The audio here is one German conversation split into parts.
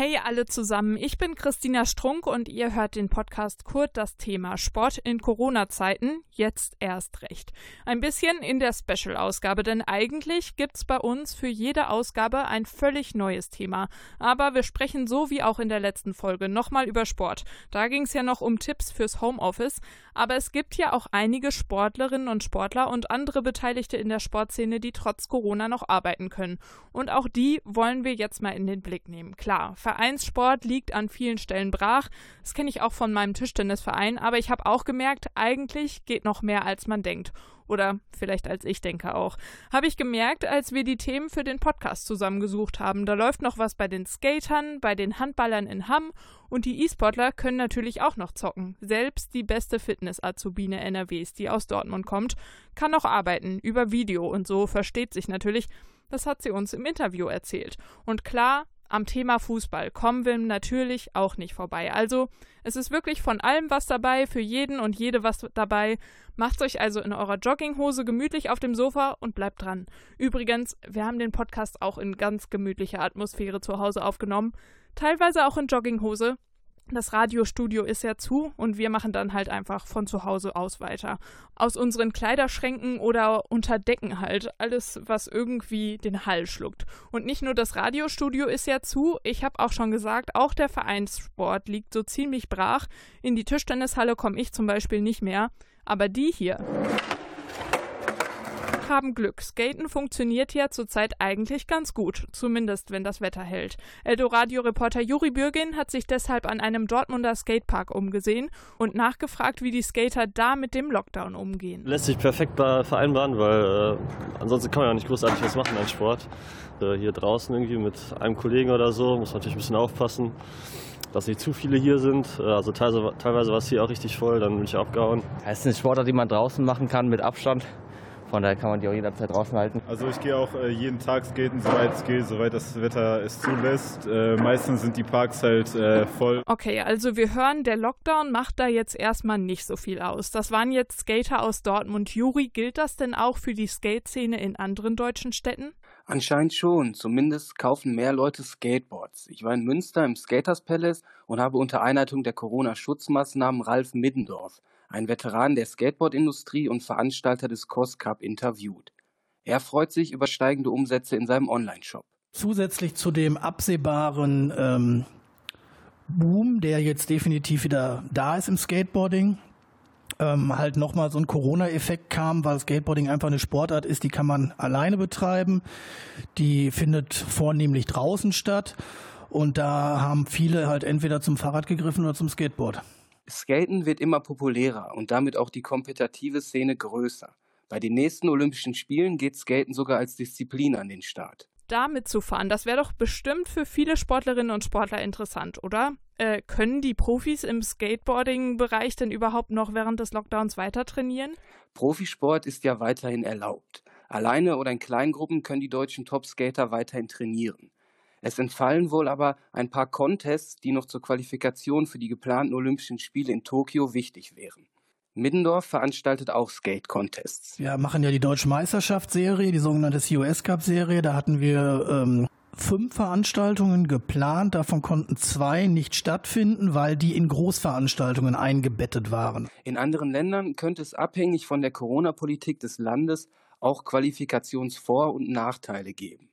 Hey alle zusammen, ich bin Christina Strunk und ihr hört den Podcast Kurt das Thema Sport in Corona-Zeiten, jetzt erst recht. Ein bisschen in der Special-Ausgabe, denn eigentlich gibt's bei uns für jede Ausgabe ein völlig neues Thema. Aber wir sprechen so wie auch in der letzten Folge nochmal über Sport. Da ging's ja noch um Tipps fürs Homeoffice, aber es gibt ja auch einige Sportlerinnen und Sportler und andere Beteiligte in der Sportszene, die trotz Corona noch arbeiten können. Und auch die wollen wir jetzt mal in den Blick nehmen. Klar, Vereinssport liegt an vielen Stellen brach. Das kenne ich auch von meinem Tischtennisverein, aber ich habe auch gemerkt, eigentlich geht noch mehr als man denkt. Oder vielleicht als ich denke auch. Habe ich gemerkt, als wir die Themen für den Podcast zusammengesucht haben. Da läuft noch was bei den Skatern, bei den Handballern in Hamm und die E-Sportler können natürlich auch noch zocken. Selbst die beste Fitness-Azubine NRWs, die aus Dortmund kommt, kann noch arbeiten über Video und so versteht sich natürlich. Das hat sie uns im Interview erzählt. Und klar, am Thema Fußball kommen wir natürlich auch nicht vorbei. Also, es ist wirklich von allem was dabei, für jeden und jede was dabei. Macht euch also in eurer Jogginghose gemütlich auf dem Sofa und bleibt dran. Übrigens, wir haben den Podcast auch in ganz gemütlicher Atmosphäre zu Hause aufgenommen, teilweise auch in Jogginghose, das Radiostudio ist ja zu und wir machen dann halt einfach von zu Hause aus weiter. Aus unseren Kleiderschränken oder unter Decken halt. Alles, was irgendwie den Hall schluckt. Und nicht nur das Radiostudio ist ja zu, ich habe auch schon gesagt, auch der Vereinssport liegt so ziemlich brach. In die Tischtennishalle komme ich zum Beispiel nicht mehr. Aber die hier haben Glück. Skaten funktioniert ja zurzeit eigentlich ganz gut, zumindest wenn das Wetter hält. Eldoradio-Reporter Juri Bürgin hat sich deshalb an einem Dortmunder Skatepark umgesehen und nachgefragt, wie die Skater da mit dem Lockdown umgehen. Lässt sich perfekt vereinbaren, weil äh, ansonsten kann man ja nicht großartig was machen an Sport. Äh, hier draußen irgendwie mit einem Kollegen oder so, muss man natürlich ein bisschen aufpassen dass nicht zu viele hier sind. Äh, also teilweise, teilweise war es hier auch richtig voll, dann bin ich abgehauen. Es ist eine Sportart, die man draußen machen kann mit Abstand. Von daher kann man die auch jederzeit draußen halten. Also ich gehe auch äh, jeden Tag skaten, soweit es geht, soweit das Wetter es zulässt. Äh, meistens sind die Parks halt äh, voll. Okay, also wir hören, der Lockdown macht da jetzt erstmal nicht so viel aus. Das waren jetzt Skater aus Dortmund. Juri, gilt das denn auch für die Skate-Szene in anderen deutschen Städten? Anscheinend schon. Zumindest kaufen mehr Leute Skateboards. Ich war in Münster im Skaters Palace und habe unter Einleitung der Corona-Schutzmaßnahmen Ralf Middendorf, ein Veteran der Skateboardindustrie und Veranstalter des COS Cup, interviewt. Er freut sich über steigende Umsätze in seinem Online-Shop. Zusätzlich zu dem absehbaren ähm, Boom, der jetzt definitiv wieder da ist im Skateboarding, ähm, halt nochmal so ein Corona-Effekt kam, weil Skateboarding einfach eine Sportart ist, die kann man alleine betreiben. Die findet vornehmlich draußen statt. Und da haben viele halt entweder zum Fahrrad gegriffen oder zum Skateboard. Skaten wird immer populärer und damit auch die kompetitive Szene größer. Bei den nächsten Olympischen Spielen geht Skaten sogar als Disziplin an den Start. Da mitzufahren, das wäre doch bestimmt für viele Sportlerinnen und Sportler interessant, oder? Äh, können die Profis im Skateboarding-Bereich denn überhaupt noch während des Lockdowns weiter trainieren? Profisport ist ja weiterhin erlaubt. Alleine oder in Kleingruppen können die deutschen Topskater weiterhin trainieren. Es entfallen wohl aber ein paar Contests, die noch zur Qualifikation für die geplanten Olympischen Spiele in Tokio wichtig wären. Middendorf veranstaltet auch Skate-Contests. Wir machen ja die Deutsche Meisterschaftsserie, die sogenannte COS Cup-Serie. Da hatten wir ähm, fünf Veranstaltungen geplant. Davon konnten zwei nicht stattfinden, weil die in Großveranstaltungen eingebettet waren. In anderen Ländern könnte es abhängig von der Corona-Politik des Landes auch Qualifikationsvor- und Nachteile geben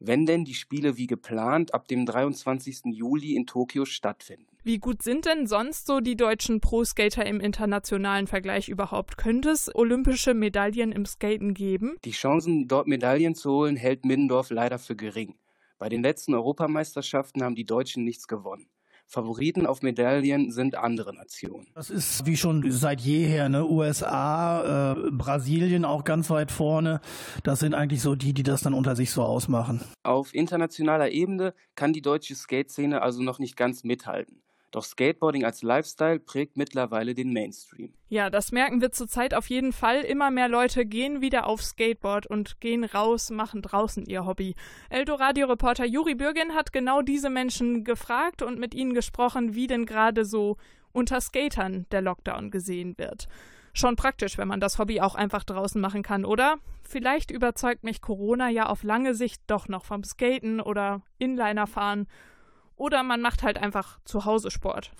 wenn denn die Spiele wie geplant ab dem 23. Juli in Tokio stattfinden. Wie gut sind denn sonst so die deutschen Pro-Skater im internationalen Vergleich überhaupt? Könnte es olympische Medaillen im Skaten geben? Die Chancen, dort Medaillen zu holen, hält Middendorf leider für gering. Bei den letzten Europameisterschaften haben die Deutschen nichts gewonnen. Favoriten auf Medaillen sind andere Nationen. Das ist wie schon seit jeher, ne? USA, äh, Brasilien auch ganz weit vorne. Das sind eigentlich so die, die das dann unter sich so ausmachen. Auf internationaler Ebene kann die deutsche Skate-Szene also noch nicht ganz mithalten. Doch Skateboarding als Lifestyle prägt mittlerweile den Mainstream. Ja, das merken wir zurzeit auf jeden Fall. Immer mehr Leute gehen wieder auf Skateboard und gehen raus, machen draußen ihr Hobby. Eldoradio-Reporter Juri Bürgin hat genau diese Menschen gefragt und mit ihnen gesprochen, wie denn gerade so unter Skatern der Lockdown gesehen wird. Schon praktisch, wenn man das Hobby auch einfach draußen machen kann, oder? Vielleicht überzeugt mich Corona ja auf lange Sicht doch noch vom Skaten oder Inliner fahren oder man macht halt einfach zu Hause Sport.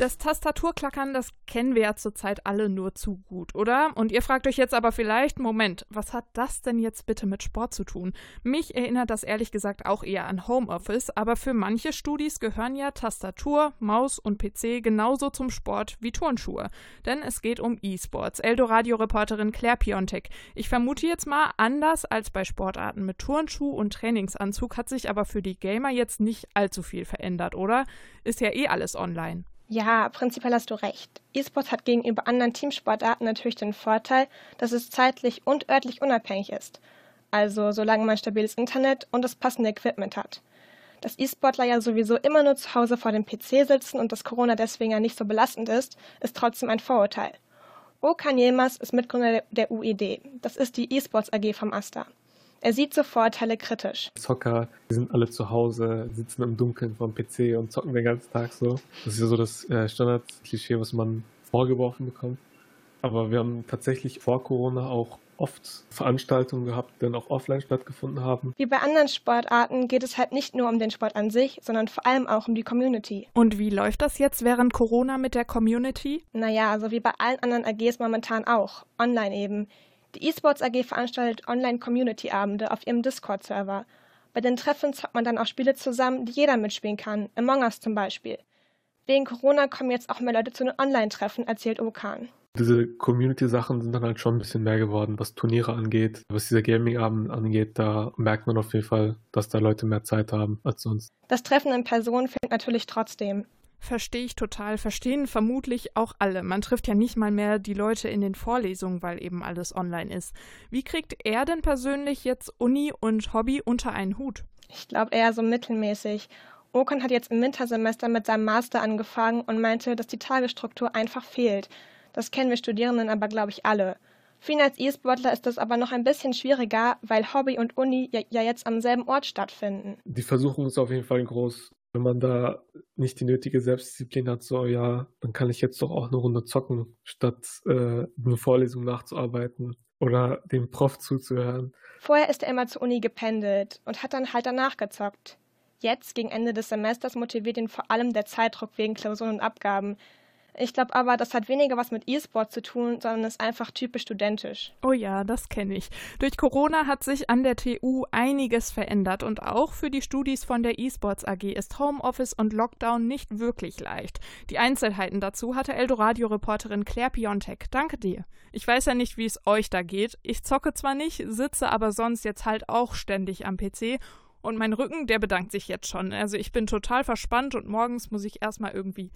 Das Tastaturklackern, das kennen wir ja zurzeit alle nur zu gut, oder? Und ihr fragt euch jetzt aber vielleicht, Moment, was hat das denn jetzt bitte mit Sport zu tun? Mich erinnert das ehrlich gesagt auch eher an Homeoffice, aber für manche Studis gehören ja Tastatur, Maus und PC genauso zum Sport wie Turnschuhe. Denn es geht um E-Sports. Eldoradio-Reporterin Claire Piontek. Ich vermute jetzt mal, anders als bei Sportarten mit Turnschuh und Trainingsanzug hat sich aber für die Gamer jetzt nicht allzu viel verändert, oder? Ist ja eh alles online. Ja, prinzipiell hast du recht. E-Sport hat gegenüber anderen Teamsportarten natürlich den Vorteil, dass es zeitlich und örtlich unabhängig ist. Also solange man stabiles Internet und das passende Equipment hat. Dass E-Sportler ja sowieso immer nur zu Hause vor dem PC sitzen und dass Corona deswegen ja nicht so belastend ist, ist trotzdem ein Vorurteil. Okan Yilmaz ist Mitgründer der UID. Das ist die E-Sports AG vom AStA. Er sieht so Vorteile kritisch. Zocker, die sind alle zu Hause, sitzen im Dunkeln vom PC und zocken den ganzen Tag so. Das ist ja so das äh, Standard-Klischee, was man vorgeworfen bekommt. Aber wir haben tatsächlich vor Corona auch oft Veranstaltungen gehabt, die dann auch offline stattgefunden haben. Wie bei anderen Sportarten geht es halt nicht nur um den Sport an sich, sondern vor allem auch um die Community. Und wie läuft das jetzt während Corona mit der Community? Naja, so wie bei allen anderen AGs momentan auch. Online eben. Die eSports AG veranstaltet Online-Community-Abende auf ihrem Discord-Server. Bei den Treffen zockt man dann auch Spiele zusammen, die jeder mitspielen kann, Among Us zum Beispiel. Wegen Corona kommen jetzt auch mehr Leute zu den Online-Treffen, erzählt Okan. Diese Community-Sachen sind dann halt schon ein bisschen mehr geworden, was Turniere angeht, was diese Gaming-Abend angeht. Da merkt man auf jeden Fall, dass da Leute mehr Zeit haben als sonst. Das Treffen in Person fehlt natürlich trotzdem. Verstehe ich total. Verstehen vermutlich auch alle. Man trifft ja nicht mal mehr die Leute in den Vorlesungen, weil eben alles online ist. Wie kriegt er denn persönlich jetzt Uni und Hobby unter einen Hut? Ich glaube eher so mittelmäßig. Okan hat jetzt im Wintersemester mit seinem Master angefangen und meinte, dass die Tagesstruktur einfach fehlt. Das kennen wir Studierenden aber, glaube ich, alle. Für ihn als E-Sportler ist das aber noch ein bisschen schwieriger, weil Hobby und Uni ja, ja, jetzt am selben Ort stattfinden. Die Versuchung ist auf jeden Fall groß. Wenn man da nicht die nötige Selbstdisziplin hat, so ja, dann kann ich jetzt doch auch eine Runde zocken, statt äh, eine Vorlesung nachzuarbeiten oder dem Prof zuzuhören. Vorher ist er immer zur Uni gependelt und hat dann halt danach gezockt. Jetzt, gegen Ende des Semesters, motiviert ihn vor allem der Zeitdruck wegen Klausuren und Abgaben. Ich glaube aber, das hat weniger was mit E-Sport zu tun, sondern ist einfach typisch studentisch. Oh ja, das kenne ich. Durch Corona hat sich an der TU einiges verändert und auch für die Studis von der E-Sports AG ist Homeoffice und Lockdown nicht wirklich leicht. Die Einzelheiten dazu hatte Eldoradio-Reporterin Claire Piontek. Danke dir. Ich weiß ja nicht, wie es euch da geht. Ich zocke zwar nicht, sitze aber sonst jetzt halt auch ständig am PC und mein Rücken, der bedankt sich jetzt schon. Also ich bin total verspannt und morgens muss ich erstmal irgendwie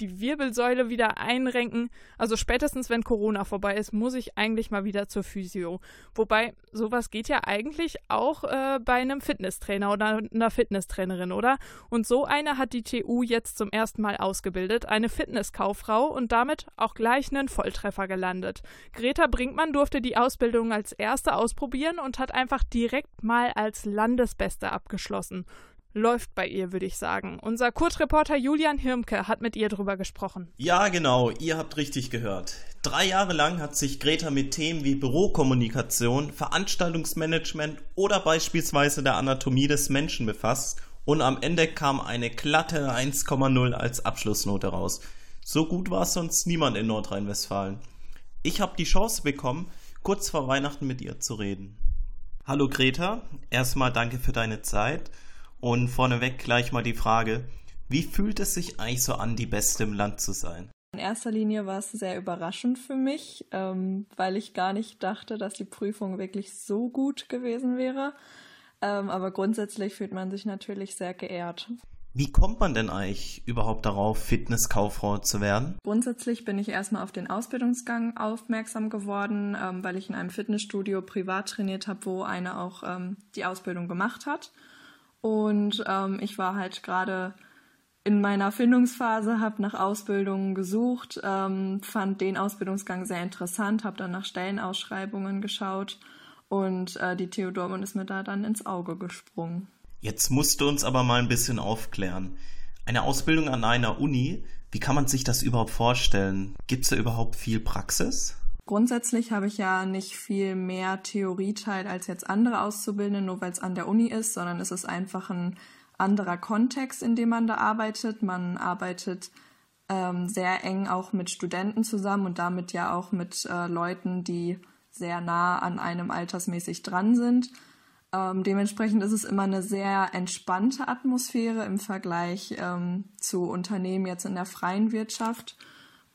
die Wirbelsäule wieder einrenken. Also spätestens, wenn Corona vorbei ist, muss ich eigentlich mal wieder zur Physio. Wobei, sowas geht ja eigentlich auch äh, bei einem Fitnesstrainer oder einer Fitnesstrainerin, oder? Und so eine hat die TU jetzt zum ersten Mal ausgebildet, eine Fitnesskauffrau und damit auch gleich einen Volltreffer gelandet. Greta Brinkmann durfte die Ausbildung als erste ausprobieren und hat einfach direkt mal als Landesbeste abgeschlossen läuft bei ihr, würde ich sagen. Unser Kurzreporter Julian Hirmke hat mit ihr drüber gesprochen. Ja, genau, ihr habt richtig gehört. Drei Jahre lang hat sich Greta mit Themen wie Bürokommunikation, Veranstaltungsmanagement oder beispielsweise der Anatomie des Menschen befasst und am Ende kam eine glatte 1,0 als Abschlussnote raus. So gut war sonst niemand in Nordrhein-Westfalen. Ich habe die Chance bekommen, kurz vor Weihnachten mit ihr zu reden. Hallo Greta, erstmal danke für deine Zeit. Und vorneweg gleich mal die Frage, wie fühlt es sich eigentlich so an, die Beste im Land zu sein? In erster Linie war es sehr überraschend für mich, ähm, weil ich gar nicht dachte, dass die Prüfung wirklich so gut gewesen wäre. Ähm, aber grundsätzlich fühlt man sich natürlich sehr geehrt. Wie kommt man denn eigentlich überhaupt darauf, Fitnesskauffrau zu werden? Grundsätzlich bin ich erstmal auf den Ausbildungsgang aufmerksam geworden, ähm, weil ich in einem Fitnessstudio privat trainiert habe, wo eine auch ähm, die Ausbildung gemacht hat. Und ähm, ich war halt gerade in meiner Findungsphase, habe nach Ausbildungen gesucht, ähm, fand den Ausbildungsgang sehr interessant, habe dann nach Stellenausschreibungen geschaut und äh, die Dortmund ist mir da dann ins Auge gesprungen. Jetzt musst du uns aber mal ein bisschen aufklären. Eine Ausbildung an einer Uni, wie kann man sich das überhaupt vorstellen? Gibt es da überhaupt viel Praxis? Grundsätzlich habe ich ja nicht viel mehr Theorieteil als jetzt andere Auszubildende, nur weil es an der Uni ist, sondern es ist einfach ein anderer Kontext, in dem man da arbeitet. Man arbeitet ähm, sehr eng auch mit Studenten zusammen und damit ja auch mit äh, Leuten, die sehr nah an einem altersmäßig dran sind. Ähm, dementsprechend ist es immer eine sehr entspannte Atmosphäre im Vergleich ähm, zu Unternehmen jetzt in der freien Wirtschaft.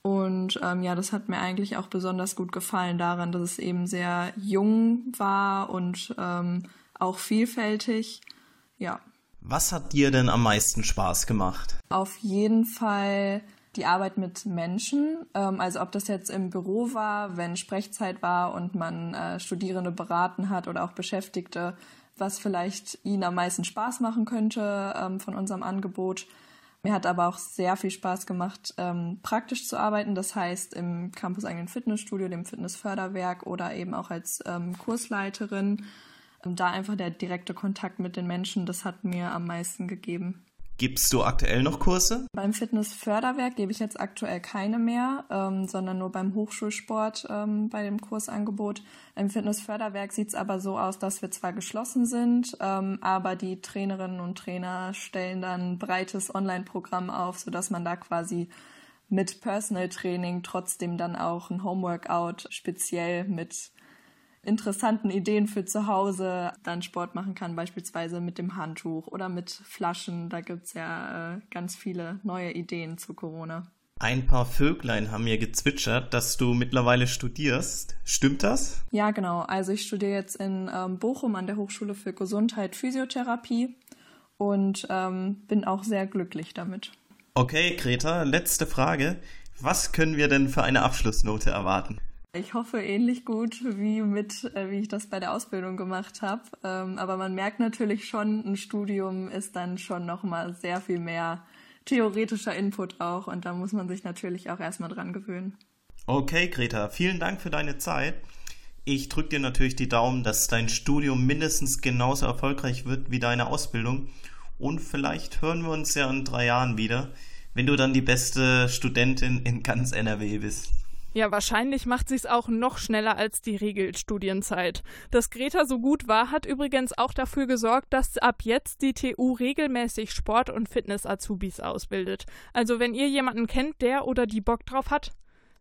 Und ähm, ja, das hat mir eigentlich auch besonders gut gefallen daran, dass es eben sehr jung war und ähm, auch vielfältig. Ja. Was hat dir denn am meisten Spaß gemacht? Auf jeden Fall die Arbeit mit Menschen. Ähm, also ob das jetzt im Büro war, wenn Sprechzeit war und man äh, Studierende beraten hat oder auch Beschäftigte, was vielleicht ihnen am meisten Spaß machen könnte ähm, von unserem Angebot. Mir hat aber auch sehr viel Spaß gemacht, ähm, praktisch zu arbeiten. Das heißt, im Campus eigenen Fitnessstudio, dem Fitnessförderwerk oder eben auch als ähm, Kursleiterin. Und da einfach der direkte Kontakt mit den Menschen, das hat mir am meisten gegeben. Gibst du aktuell noch Kurse? Beim Fitnessförderwerk gebe ich jetzt aktuell keine mehr, ähm, sondern nur beim Hochschulsport ähm, bei dem Kursangebot. Im Fitnessförderwerk sieht es aber so aus, dass wir zwar geschlossen sind, ähm, aber die Trainerinnen und Trainer stellen dann ein breites Online-Programm auf, sodass man da quasi mit Personal Training trotzdem dann auch ein Homeworkout speziell mit interessanten Ideen für zu Hause dann Sport machen kann, beispielsweise mit dem Handtuch oder mit Flaschen. Da gibt es ja äh, ganz viele neue Ideen zu Corona. Ein paar Vöglein haben mir gezwitschert, dass du mittlerweile studierst. Stimmt das? Ja, genau. Also ich studiere jetzt in ähm, Bochum an der Hochschule für Gesundheit Physiotherapie und ähm, bin auch sehr glücklich damit. Okay, Greta, letzte Frage. Was können wir denn für eine Abschlussnote erwarten? Ich hoffe ähnlich gut wie mit, äh, wie ich das bei der Ausbildung gemacht habe. Ähm, aber man merkt natürlich schon, ein Studium ist dann schon nochmal sehr viel mehr theoretischer Input auch und da muss man sich natürlich auch erstmal dran gewöhnen. Okay, Greta, vielen Dank für deine Zeit. Ich drücke dir natürlich die Daumen, dass dein Studium mindestens genauso erfolgreich wird wie deine Ausbildung. Und vielleicht hören wir uns ja in drei Jahren wieder, wenn du dann die beste Studentin in ganz NRW bist. Ja, wahrscheinlich macht sie es auch noch schneller als die Regelstudienzeit. Dass Greta so gut war, hat übrigens auch dafür gesorgt, dass ab jetzt die TU regelmäßig Sport- und Fitness-Azubis ausbildet. Also wenn ihr jemanden kennt, der oder die Bock drauf hat,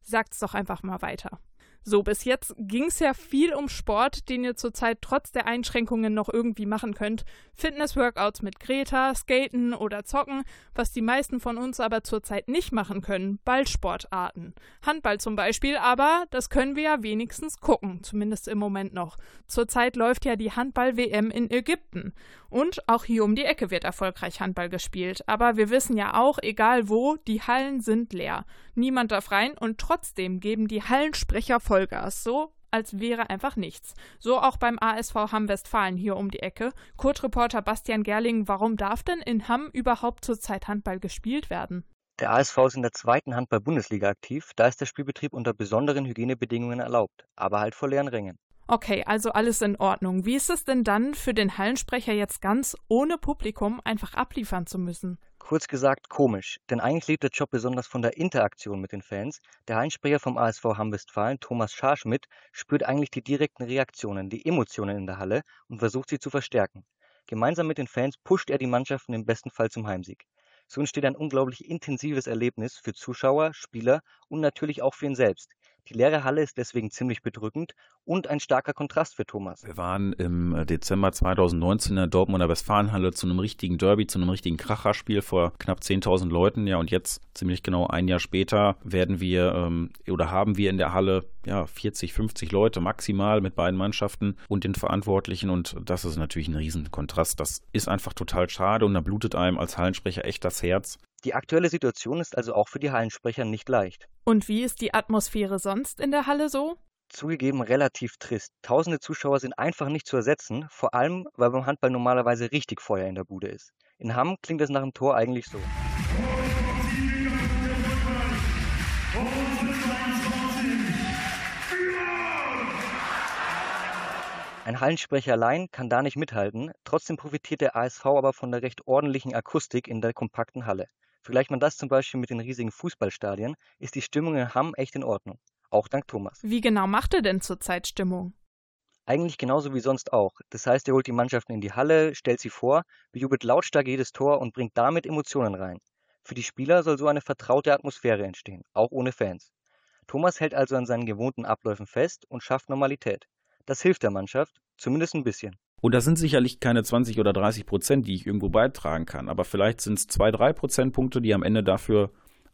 sagt's doch einfach mal weiter. So, bis jetzt ging es ja viel um Sport, den ihr zurzeit trotz der Einschränkungen noch irgendwie machen könnt. Fitness-Workouts mit Greta, Skaten oder Zocken, was die meisten von uns aber zurzeit nicht machen können, Ballsportarten. Handball zum Beispiel, aber das können wir ja wenigstens gucken, zumindest im Moment noch. Zurzeit läuft ja die Handball-WM in Ägypten. Und auch hier um die Ecke wird erfolgreich Handball gespielt. Aber wir wissen ja auch, egal wo, die Hallen sind leer. Niemand darf rein und trotzdem geben die Hallensprecher Vollgas. So als wäre einfach nichts. So auch beim ASV Hamm Westfalen hier um die Ecke. Kurt-Reporter Bastian Gerling, warum darf denn in Hamm überhaupt zurzeit Handball gespielt werden? Der ASV ist in der zweiten Handball-Bundesliga aktiv, da ist der Spielbetrieb unter besonderen Hygienebedingungen erlaubt, aber halt vor leeren Rängen. Okay, also alles in Ordnung. Wie ist es denn dann für den Hallensprecher jetzt ganz ohne Publikum einfach abliefern zu müssen? Kurz gesagt komisch, denn eigentlich lebt der Job besonders von der Interaktion mit den Fans. Der Hallensprecher vom ASV Hamm-Westfalen, Thomas Scharschmidt, spürt eigentlich die direkten Reaktionen, die Emotionen in der Halle und versucht sie zu verstärken. Gemeinsam mit den Fans pusht er die Mannschaften im besten Fall zum Heimsieg. So entsteht ein unglaublich intensives Erlebnis für Zuschauer, Spieler und natürlich auch für ihn selbst. Die leere Halle ist deswegen ziemlich bedrückend und ein starker Kontrast für Thomas. Wir waren im äh, Dezember 2019 in der Dortmunder Westfalenhalle zu einem richtigen Derby, zu einem richtigen Kracherspiel vor knapp 10.000 Leuten. Ja, und jetzt, ziemlich genau ein Jahr später, werden wir ähm, oder haben wir in der Halle ja, 40, 50 Leute maximal mit beiden Mannschaften und den Verantwortlichen. Und das ist natürlich ein Riesenkontrast. Das ist einfach total schade und da blutet einem als Hallensprecher echt das Herz. Die aktuelle Situation ist also auch für die Hallensprecher nicht leicht. Und wie ist die Atmosphäre sonst in der Halle so? Zugegeben relativ trist. Tausende Zuschauer sind einfach nicht zu ersetzen, vor allem weil beim Handball normalerweise richtig Feuer in der Bude ist. In Hamm klingt es nach dem Tor eigentlich so. Ein Hallensprecher allein kann da nicht mithalten, trotzdem profitiert der ASV aber von der recht ordentlichen Akustik in der kompakten Halle. Vergleicht man das zum Beispiel mit den riesigen Fußballstadien, ist die Stimmung in Hamm echt in Ordnung. Auch dank Thomas. Wie genau macht er denn zurzeit Stimmung? Eigentlich genauso wie sonst auch. Das heißt, er holt die Mannschaften in die Halle, stellt sie vor, bejubelt lautstark jedes Tor und bringt damit Emotionen rein. Für die Spieler soll so eine vertraute Atmosphäre entstehen, auch ohne Fans. Thomas hält also an seinen gewohnten Abläufen fest und schafft Normalität. Das hilft der Mannschaft, zumindest ein bisschen. Und das sind sicherlich keine 20 oder 30 Prozent, die ich irgendwo beitragen kann. Aber vielleicht sind es zwei, drei Prozentpunkte, die am Ende dafür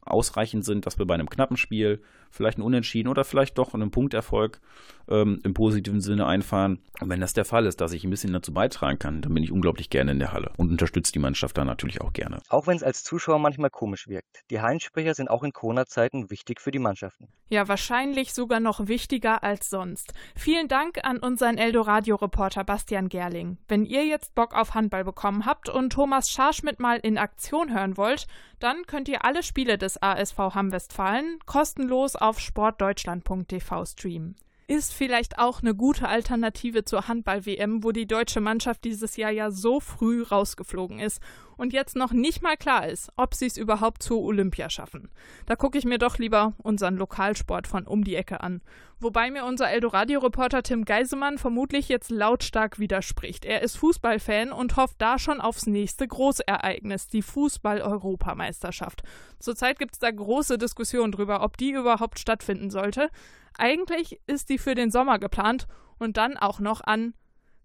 ausreichend sind, dass wir bei einem knappen Spiel vielleicht ein Unentschieden oder vielleicht doch einen Punkterfolg ähm, im positiven Sinne einfahren. Und wenn das der Fall ist, dass ich ein bisschen dazu beitragen kann, dann bin ich unglaublich gerne in der Halle und unterstütze die Mannschaft da natürlich auch gerne. Auch wenn es als Zuschauer manchmal komisch wirkt. Die Hallensprecher sind auch in Corona-Zeiten wichtig für die Mannschaften. Ja, wahrscheinlich sogar noch wichtiger als sonst. Vielen Dank an unseren Eldoradio-Reporter Bastian Gerling. Wenn ihr jetzt Bock auf Handball bekommen habt und Thomas Scharschmidt mal in Aktion hören wollt, dann könnt ihr alle Spiele des ASV Hamm-Westfalen kostenlos auf sportdeutschland.tv streamen. Ist vielleicht auch eine gute Alternative zur Handball-WM, wo die deutsche Mannschaft dieses Jahr ja so früh rausgeflogen ist und jetzt noch nicht mal klar ist, ob sie es überhaupt zur Olympia schaffen. Da gucke ich mir doch lieber unseren Lokalsport von um die Ecke an. Wobei mir unser Eldoradio-Reporter Tim Geisemann vermutlich jetzt lautstark widerspricht. Er ist Fußballfan und hofft da schon aufs nächste Großereignis, die Fußball-Europameisterschaft. Zurzeit gibt es da große Diskussionen darüber, ob die überhaupt stattfinden sollte. Eigentlich ist die für den Sommer geplant und dann auch noch an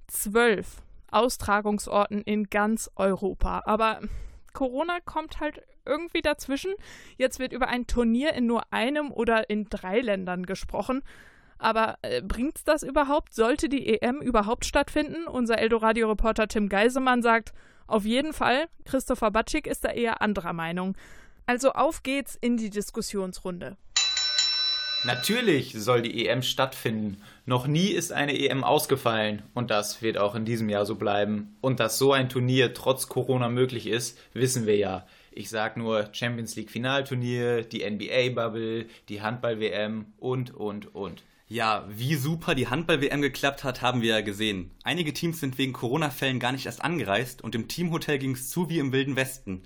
zwölf Austragungsorten in ganz Europa. Aber Corona kommt halt irgendwie dazwischen. Jetzt wird über ein Turnier in nur einem oder in drei Ländern gesprochen. Aber äh, bringt's das überhaupt? Sollte die EM überhaupt stattfinden? Unser Eldoradio-Reporter Tim Geisemann sagt, auf jeden Fall. Christopher Batschik ist da eher anderer Meinung. Also auf geht's in die Diskussionsrunde. Natürlich soll die EM stattfinden. Noch nie ist eine EM ausgefallen und das wird auch in diesem Jahr so bleiben. Und dass so ein Turnier trotz Corona möglich ist, wissen wir ja. Ich sag nur Champions League Finalturnier, die NBA Bubble, die Handball WM und und und. Ja, wie super die Handball-WM geklappt hat, haben wir ja gesehen. Einige Teams sind wegen Corona-Fällen gar nicht erst angereist und im Teamhotel ging es zu wie im Wilden Westen.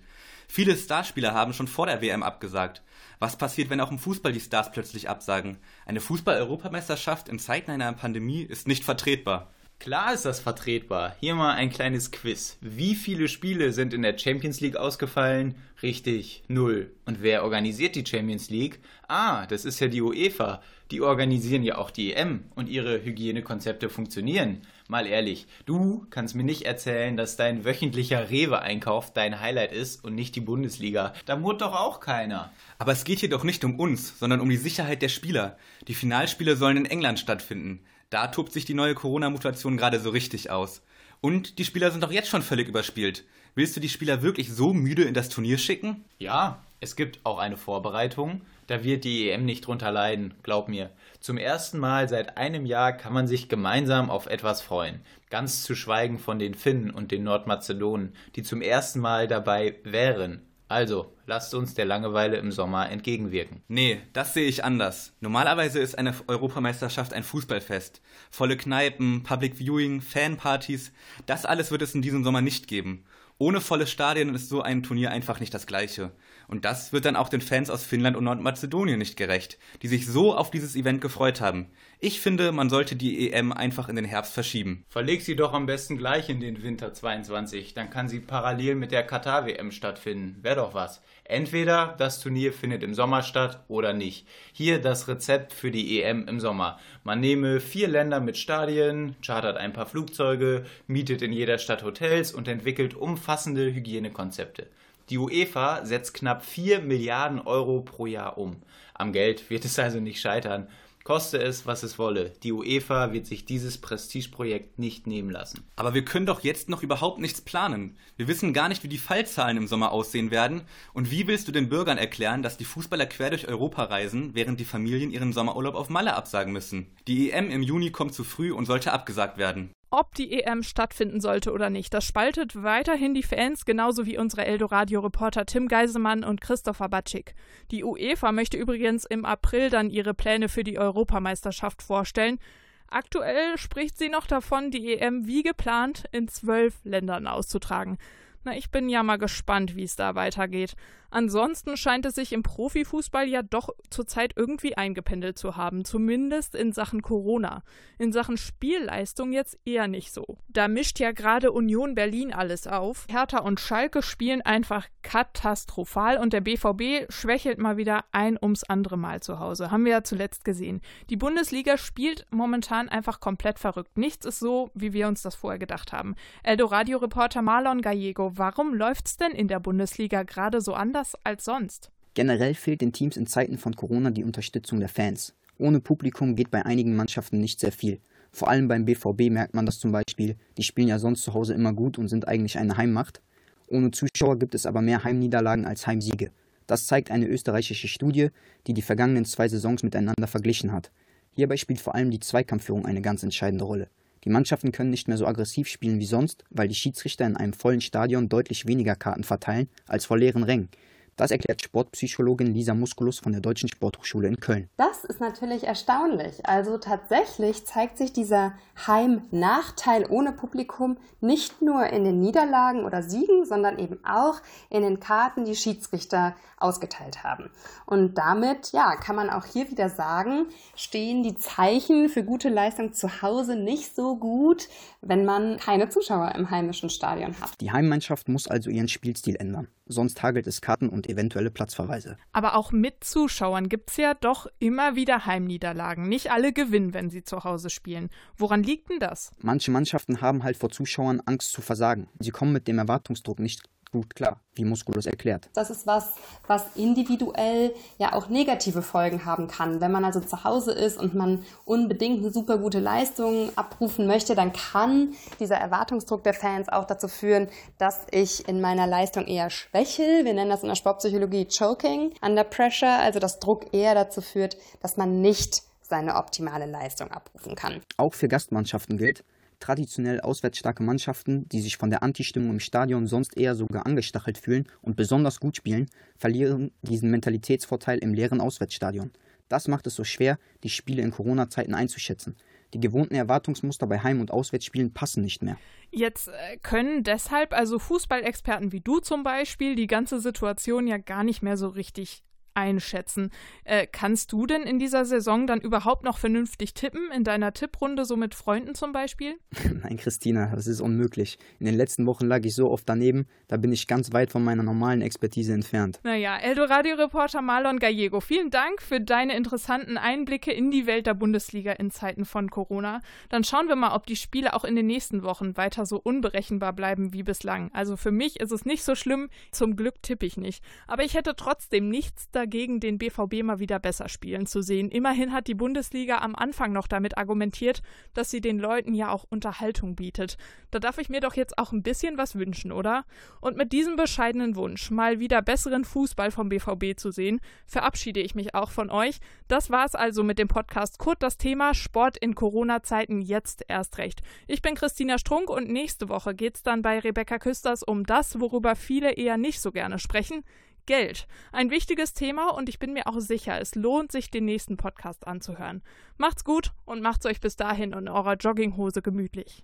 Viele Starspieler haben schon vor der WM abgesagt. Was passiert, wenn auch im Fußball die Stars plötzlich absagen? Eine Fußball-Europameisterschaft in Zeiten einer Pandemie ist nicht vertretbar. Klar ist das vertretbar. Hier mal ein kleines Quiz. Wie viele Spiele sind in der Champions League ausgefallen? Richtig, null. Und wer organisiert die Champions League? Ah, das ist ja die UEFA. Die organisieren ja auch die EM und ihre Hygienekonzepte funktionieren. Mal ehrlich, du kannst mir nicht erzählen, dass dein wöchentlicher Rewe-Einkauf dein Highlight ist und nicht die Bundesliga. Da murrt doch auch keiner. Aber es geht hier doch nicht um uns, sondern um die Sicherheit der Spieler. Die Finalspiele sollen in England stattfinden. Da tobt sich die neue Corona-Mutation gerade so richtig aus. Und die Spieler sind doch jetzt schon völlig überspielt. Willst du die Spieler wirklich so müde in das Turnier schicken? Ja, es gibt auch eine Vorbereitung. Da wird die EM nicht drunter leiden, glaub mir. Zum ersten Mal seit einem Jahr kann man sich gemeinsam auf etwas freuen. Ganz zu schweigen von den Finnen und den Nordmazedonen, die zum ersten Mal dabei wären. Also, lasst uns der Langeweile im Sommer entgegenwirken. Nee, das sehe ich anders. Normalerweise ist eine Europameisterschaft ein Fußballfest. Volle Kneipen, Public Viewing, Fanpartys, das alles wird es in diesem Sommer nicht geben. Ohne volle Stadien ist so ein Turnier einfach nicht das gleiche. Und das wird dann auch den Fans aus Finnland und Nordmazedonien nicht gerecht, die sich so auf dieses Event gefreut haben. Ich finde, man sollte die EM einfach in den Herbst verschieben. Verleg sie doch am besten gleich in den Winter 22, dann kann sie parallel mit der Katar-WM stattfinden. Wäre doch was. Entweder das Turnier findet im Sommer statt oder nicht. Hier das Rezept für die EM im Sommer. Man nehme vier Länder mit Stadien, chartert ein paar Flugzeuge, mietet in jeder Stadt Hotels und entwickelt umfassende Hygienekonzepte. Die UEFA setzt knapp 4 Milliarden Euro pro Jahr um. Am Geld wird es also nicht scheitern. Koste es, was es wolle. Die UEFA wird sich dieses Prestigeprojekt nicht nehmen lassen. Aber wir können doch jetzt noch überhaupt nichts planen. Wir wissen gar nicht, wie die Fallzahlen im Sommer aussehen werden. Und wie willst du den Bürgern erklären, dass die Fußballer quer durch Europa reisen, während die Familien ihren Sommerurlaub auf Malle absagen müssen? Die EM im Juni kommt zu früh und sollte abgesagt werden ob die EM stattfinden sollte oder nicht. Das spaltet weiterhin die Fans, genauso wie unsere Eldoradio-Reporter Tim Geisemann und Christopher Batschik. Die UEFA möchte übrigens im April dann ihre Pläne für die Europameisterschaft vorstellen. Aktuell spricht sie noch davon, die EM wie geplant in zwölf Ländern auszutragen. Na, ich bin ja mal gespannt, wie es da weitergeht. Ansonsten scheint es sich im Profifußball ja doch zurzeit irgendwie eingependelt zu haben, zumindest in Sachen Corona. In Sachen Spielleistung jetzt eher nicht so. Da mischt ja gerade Union Berlin alles auf. Hertha und Schalke spielen einfach katastrophal und der BVB schwächelt mal wieder ein ums andere Mal zu Hause. Haben wir ja zuletzt gesehen. Die Bundesliga spielt momentan einfach komplett verrückt. Nichts ist so, wie wir uns das vorher gedacht haben. Eldoradio-Reporter Marlon Gallego, warum läuft's denn in der Bundesliga gerade so anders als sonst. Generell fehlt den Teams in Zeiten von Corona die Unterstützung der Fans. Ohne Publikum geht bei einigen Mannschaften nicht sehr viel. Vor allem beim BVB merkt man das zum Beispiel. Die spielen ja sonst zu Hause immer gut und sind eigentlich eine Heimmacht. Ohne Zuschauer gibt es aber mehr Heimniederlagen als Heimsiege. Das zeigt eine österreichische Studie, die die vergangenen zwei Saisons miteinander verglichen hat. Hierbei spielt vor allem die Zweikampfführung eine ganz entscheidende Rolle. Die Mannschaften können nicht mehr so aggressiv spielen wie sonst, weil die Schiedsrichter in einem vollen Stadion deutlich weniger Karten verteilen als vor leeren Rängen. Das erklärt Sportpsychologin Lisa Musculus von der Deutschen Sporthochschule in Köln. Das ist natürlich erstaunlich. Also tatsächlich zeigt sich dieser Heimnachteil ohne Publikum nicht nur in den Niederlagen oder Siegen, sondern eben auch in den Karten, die Schiedsrichter ausgeteilt haben. Und damit, ja, kann man auch hier wieder sagen, stehen die Zeichen für gute Leistung zu Hause nicht so gut, wenn man keine Zuschauer im heimischen Stadion hat. Die Heimmannschaft muss also ihren Spielstil ändern. Sonst hagelt es Karten und eventuelle Platzverweise. Aber auch mit Zuschauern gibt es ja doch immer wieder Heimniederlagen. Nicht alle gewinnen, wenn sie zu Hause spielen. Woran liegt denn das? Manche Mannschaften haben halt vor Zuschauern Angst zu versagen. Sie kommen mit dem Erwartungsdruck nicht gut klar, wie Musculus erklärt. Das ist was, was individuell ja auch negative Folgen haben kann. Wenn man also zu Hause ist und man unbedingt eine super gute Leistung abrufen möchte, dann kann dieser Erwartungsdruck der Fans auch dazu führen, dass ich in meiner Leistung eher schwächel. Wir nennen das in der Sportpsychologie Choking under Pressure, also dass Druck eher dazu führt, dass man nicht seine optimale Leistung abrufen kann. Auch für Gastmannschaften gilt, traditionell auswärtsstarke Mannschaften, die sich von der Antistimmung im Stadion sonst eher sogar angestachelt fühlen und besonders gut spielen, verlieren diesen Mentalitätsvorteil im leeren Auswärtsstadion. Das macht es so schwer, die Spiele in Corona-Zeiten einzuschätzen. Die gewohnten Erwartungsmuster bei Heim- und Auswärtsspielen passen nicht mehr. Jetzt äh, können deshalb also Fußballexperten wie du zum Beispiel die ganze Situation ja gar nicht mehr so richtig einschätzen. Äh, kannst du denn in dieser Saison dann überhaupt noch vernünftig tippen, in deiner Tipprunde, so mit Freunden zum Beispiel? Nein, Christina, das ist unmöglich. In den letzten Wochen lag ich so oft daneben, da bin ich ganz weit von meiner normalen Expertise entfernt. Naja, Eldoradio-Reporter Marlon Gallego, vielen Dank für deine interessanten Einblicke in die Welt der Bundesliga in Zeiten von Corona. Dann schauen wir mal, ob die Spiele auch in den nächsten Wochen weiter so unberechenbar bleiben wie bislang. Also für mich ist es nicht so schlimm, zum Glück tippe ich nicht. Aber ich hätte trotzdem nichts dagegen dagegen, den BVB mal wieder besser spielen zu sehen. Immerhin hat die Bundesliga am Anfang noch damit argumentiert, dass sie den Leuten ja auch Unterhaltung bietet. Da darf ich mir doch jetzt auch ein bisschen was wünschen, oder? Und mit diesem bescheidenen Wunsch, mal wieder besseren Fußball vom BVB zu sehen, verabschiede ich mich auch von euch. Das war's also mit dem Podcast Kurt das Thema Sport in Corona-Zeiten jetzt erst recht. Ich bin Christina Strunk und nächste Woche geht's dann bei Rebecca Küsters um das, worüber viele eher nicht so gerne sprechen, Geld. Ein wichtiges Thema und ich bin mir auch sicher, es lohnt sich, den nächsten Podcast anzuhören. Macht's gut und macht's euch bis dahin in eurer Jogginghose gemütlich.